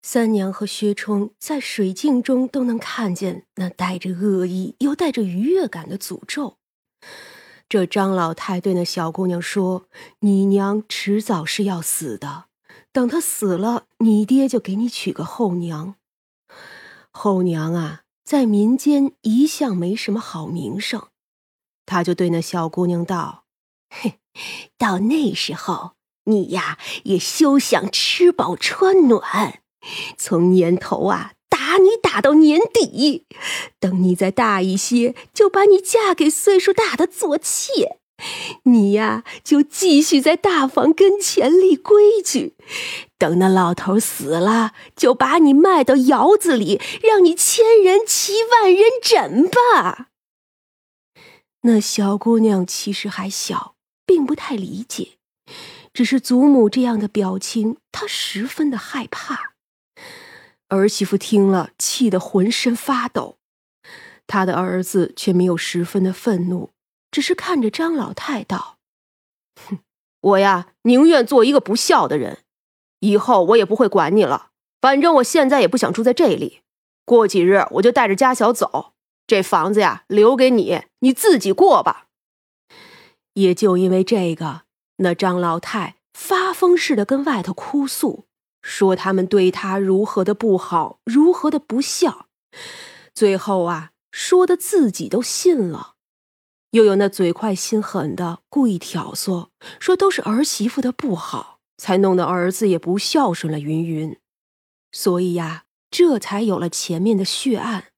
三娘和薛冲在水镜中都能看见那带着恶意又带着愉悦感的诅咒。这张老太对那小姑娘说：“你娘迟早是要死的，等她死了，你爹就给你娶个后娘。后娘啊，在民间一向没什么好名声。”他就对那小姑娘道：“哼，到那时候，你呀也休想吃饱穿暖。”从年头啊打你打到年底，等你再大一些，就把你嫁给岁数大的做妾。你呀就继续在大房跟前立规矩。等那老头死了，就把你卖到窑子里，让你千人骑万人枕吧。那小姑娘其实还小，并不太理解，只是祖母这样的表情，她十分的害怕。儿媳妇听了，气得浑身发抖。他的儿子却没有十分的愤怒，只是看着张老太道：“哼，我呀，宁愿做一个不孝的人。以后我也不会管你了。反正我现在也不想住在这里。过几日我就带着家小走。这房子呀，留给你，你自己过吧。”也就因为这个，那张老太发疯似的跟外头哭诉。说他们对他如何的不好，如何的不孝，最后啊，说的自己都信了。又有那嘴快心狠的故意挑唆，说都是儿媳妇的不好，才弄得儿子也不孝顺了，云云。所以呀，这才有了前面的血案。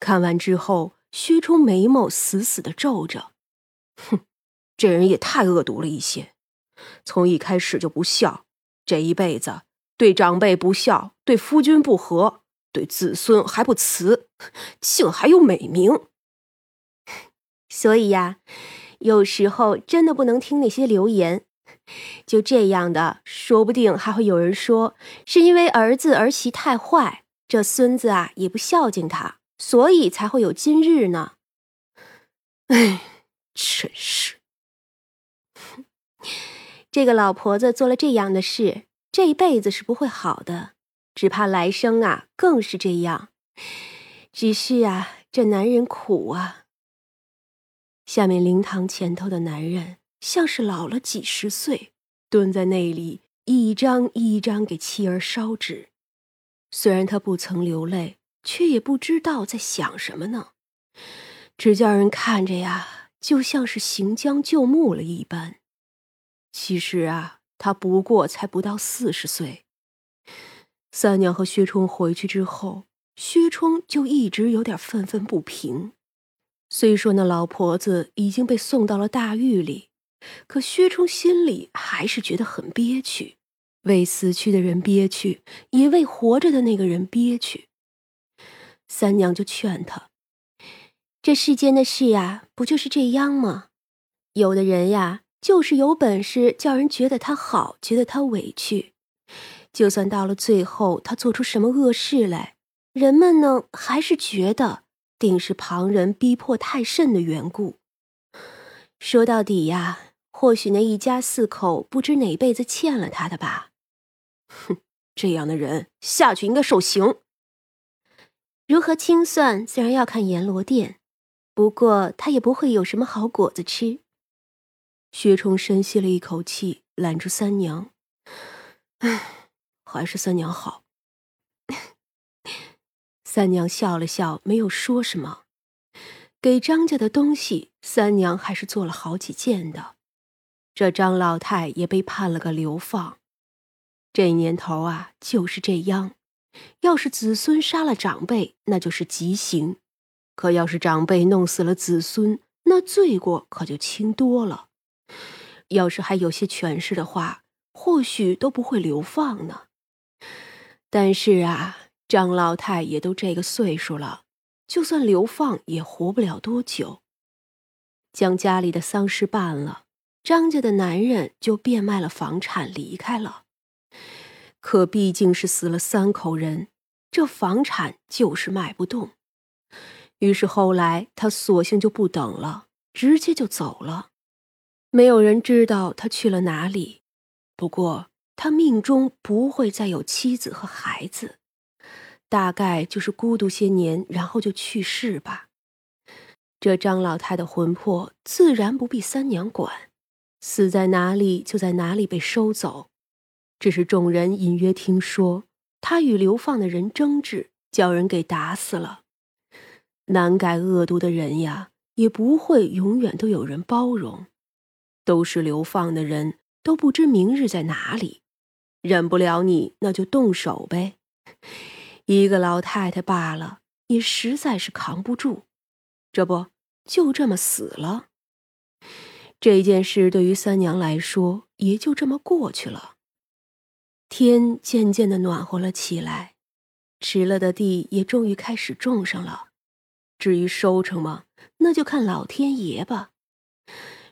看完之后，薛冲眉毛死死的皱着，哼，这人也太恶毒了一些，从一开始就不孝。这一辈子对长辈不孝，对夫君不和，对子孙还不慈，竟还有美名。所以呀，有时候真的不能听那些流言。就这样的，说不定还会有人说，是因为儿子儿媳太坏，这孙子啊也不孝敬他，所以才会有今日呢。哎，真是。这个老婆子做了这样的事，这一辈子是不会好的，只怕来生啊更是这样。只是啊，这男人苦啊。下面灵堂前头的男人像是老了几十岁，蹲在那里一张一张给妻儿烧纸。虽然他不曾流泪，却也不知道在想什么呢。只叫人看着呀，就像是行将就木了一般。其实啊，他不过才不到四十岁。三娘和薛冲回去之后，薛冲就一直有点愤愤不平。虽说那老婆子已经被送到了大狱里，可薛冲心里还是觉得很憋屈，为死去的人憋屈，也为活着的那个人憋屈。三娘就劝他：“这世间的事呀，不就是这样吗？有的人呀。”就是有本事叫人觉得他好，觉得他委屈。就算到了最后，他做出什么恶事来，人们呢还是觉得定是旁人逼迫太甚的缘故。说到底呀，或许那一家四口不知哪辈子欠了他的吧。哼，这样的人下去应该受刑。如何清算，自然要看阎罗殿。不过他也不会有什么好果子吃。薛冲深吸了一口气，揽住三娘：“唉，还是三娘好。”三娘笑了笑，没有说什么。给张家的东西，三娘还是做了好几件的。这张老太也被判了个流放。这年头啊，就是这样。要是子孙杀了长辈，那就是极刑；可要是长辈弄死了子孙，那罪过可就轻多了。要是还有些权势的话，或许都不会流放呢。但是啊，张老太也都这个岁数了，就算流放也活不了多久。将家里的丧事办了，张家的男人就变卖了房产离开了。可毕竟是死了三口人，这房产就是卖不动。于是后来他索性就不等了，直接就走了。没有人知道他去了哪里，不过他命中不会再有妻子和孩子，大概就是孤独些年，然后就去世吧。这张老太的魂魄自然不必三娘管，死在哪里就在哪里被收走。只是众人隐约听说，他与流放的人争执，叫人给打死了。难改恶毒的人呀，也不会永远都有人包容。都是流放的人，都不知明日在哪里。忍不了你，那就动手呗。一个老太太罢了，也实在是扛不住。这不就这么死了？这件事对于三娘来说，也就这么过去了。天渐渐的暖和了起来，迟了的地也终于开始种上了。至于收成嘛，那就看老天爷吧。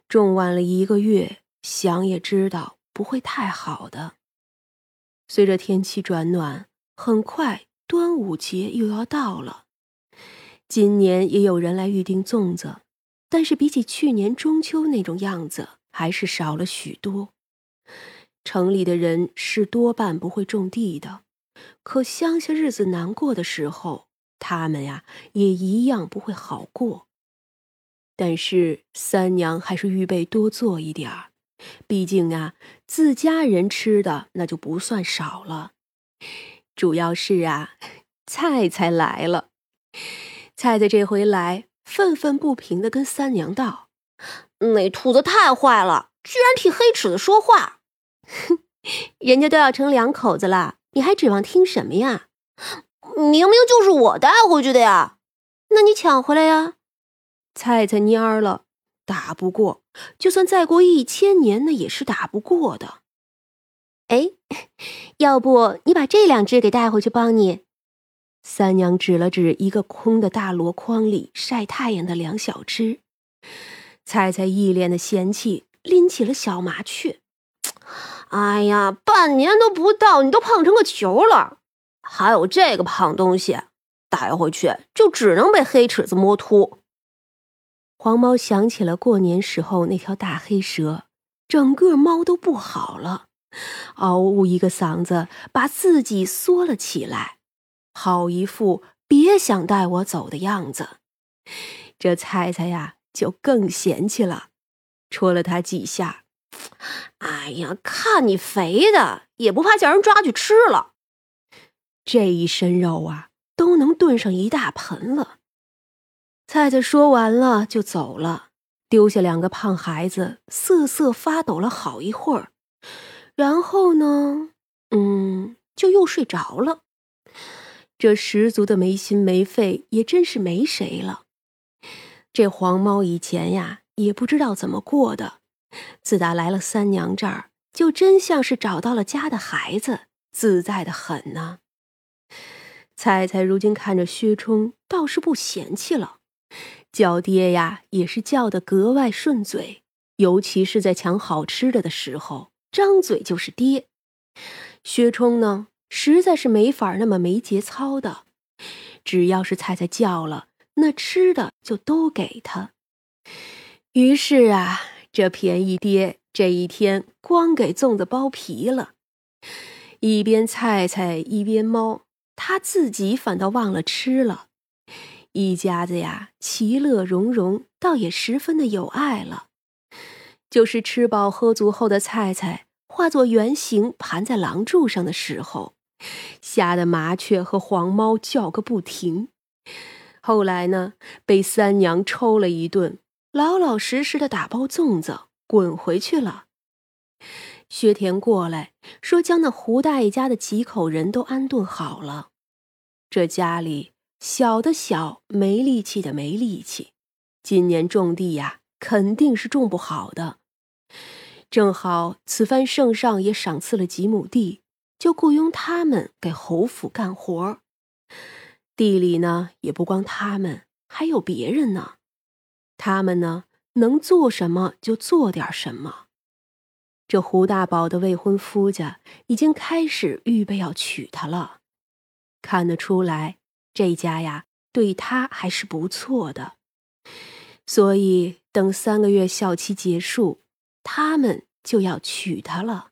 种晚了一个月，想也知道不会太好的。随着天气转暖，很快端午节又要到了。今年也有人来预定粽子，但是比起去年中秋那种样子，还是少了许多。城里的人是多半不会种地的，可乡下日子难过的时候，他们呀也一样不会好过。但是三娘还是预备多做一点儿，毕竟啊，自家人吃的那就不算少了。主要是啊，菜菜来了。菜菜这回来，愤愤不平的跟三娘道：“那兔子太坏了，居然替黑齿子说话！哼，人家都要成两口子了，你还指望听什么呀？明明就是我带回去的呀，那你抢回来呀！”菜菜蔫儿了，打不过，就算再过一千年，那也是打不过的。哎，要不你把这两只给带回去帮你？三娘指了指一个空的大箩筐里晒太阳的两小只，菜菜一脸的嫌弃，拎起了小麻雀。哎呀，半年都不到，你都胖成个球了，还有这个胖东西，带回去就只能被黑齿子摸秃。黄猫想起了过年时候那条大黑蛇，整个猫都不好了，嗷呜一个嗓子，把自己缩了起来。好一副别想带我走的样子，这菜菜呀就更嫌弃了，戳了他几下。哎呀，看你肥的，也不怕叫人抓去吃了。这一身肉啊，都能炖上一大盆了。菜菜说完了就走了，丢下两个胖孩子瑟瑟发抖了好一会儿，然后呢，嗯，就又睡着了。这十足的没心没肺，也真是没谁了。这黄猫以前呀，也不知道怎么过的，自打来了三娘这儿，就真像是找到了家的孩子，自在的很呢。菜菜如今看着薛冲，倒是不嫌弃了，叫爹呀，也是叫得格外顺嘴，尤其是在抢好吃的的时候，张嘴就是爹。薛冲呢？实在是没法那么没节操的，只要是菜菜叫了，那吃的就都给他。于是啊，这便宜爹这一天光给粽子剥皮了，一边菜菜一边猫，他自己反倒忘了吃了。一家子呀，其乐融融，倒也十分的有爱了。就是吃饱喝足后的菜菜化作圆形盘在廊柱上的时候。吓得麻雀和黄猫叫个不停，后来呢，被三娘抽了一顿，老老实实的打包粽子滚回去了。薛田过来说，将那胡大爷家的几口人都安顿好了。这家里小的小，没力气的没力气，今年种地呀，肯定是种不好的。正好此番圣上也赏赐了几亩地。就雇佣他们给侯府干活地里呢也不光他们，还有别人呢。他们呢能做什么就做点什么。这胡大宝的未婚夫家已经开始预备要娶她了，看得出来这家呀对他还是不错的。所以等三个月校期结束，他们就要娶她了。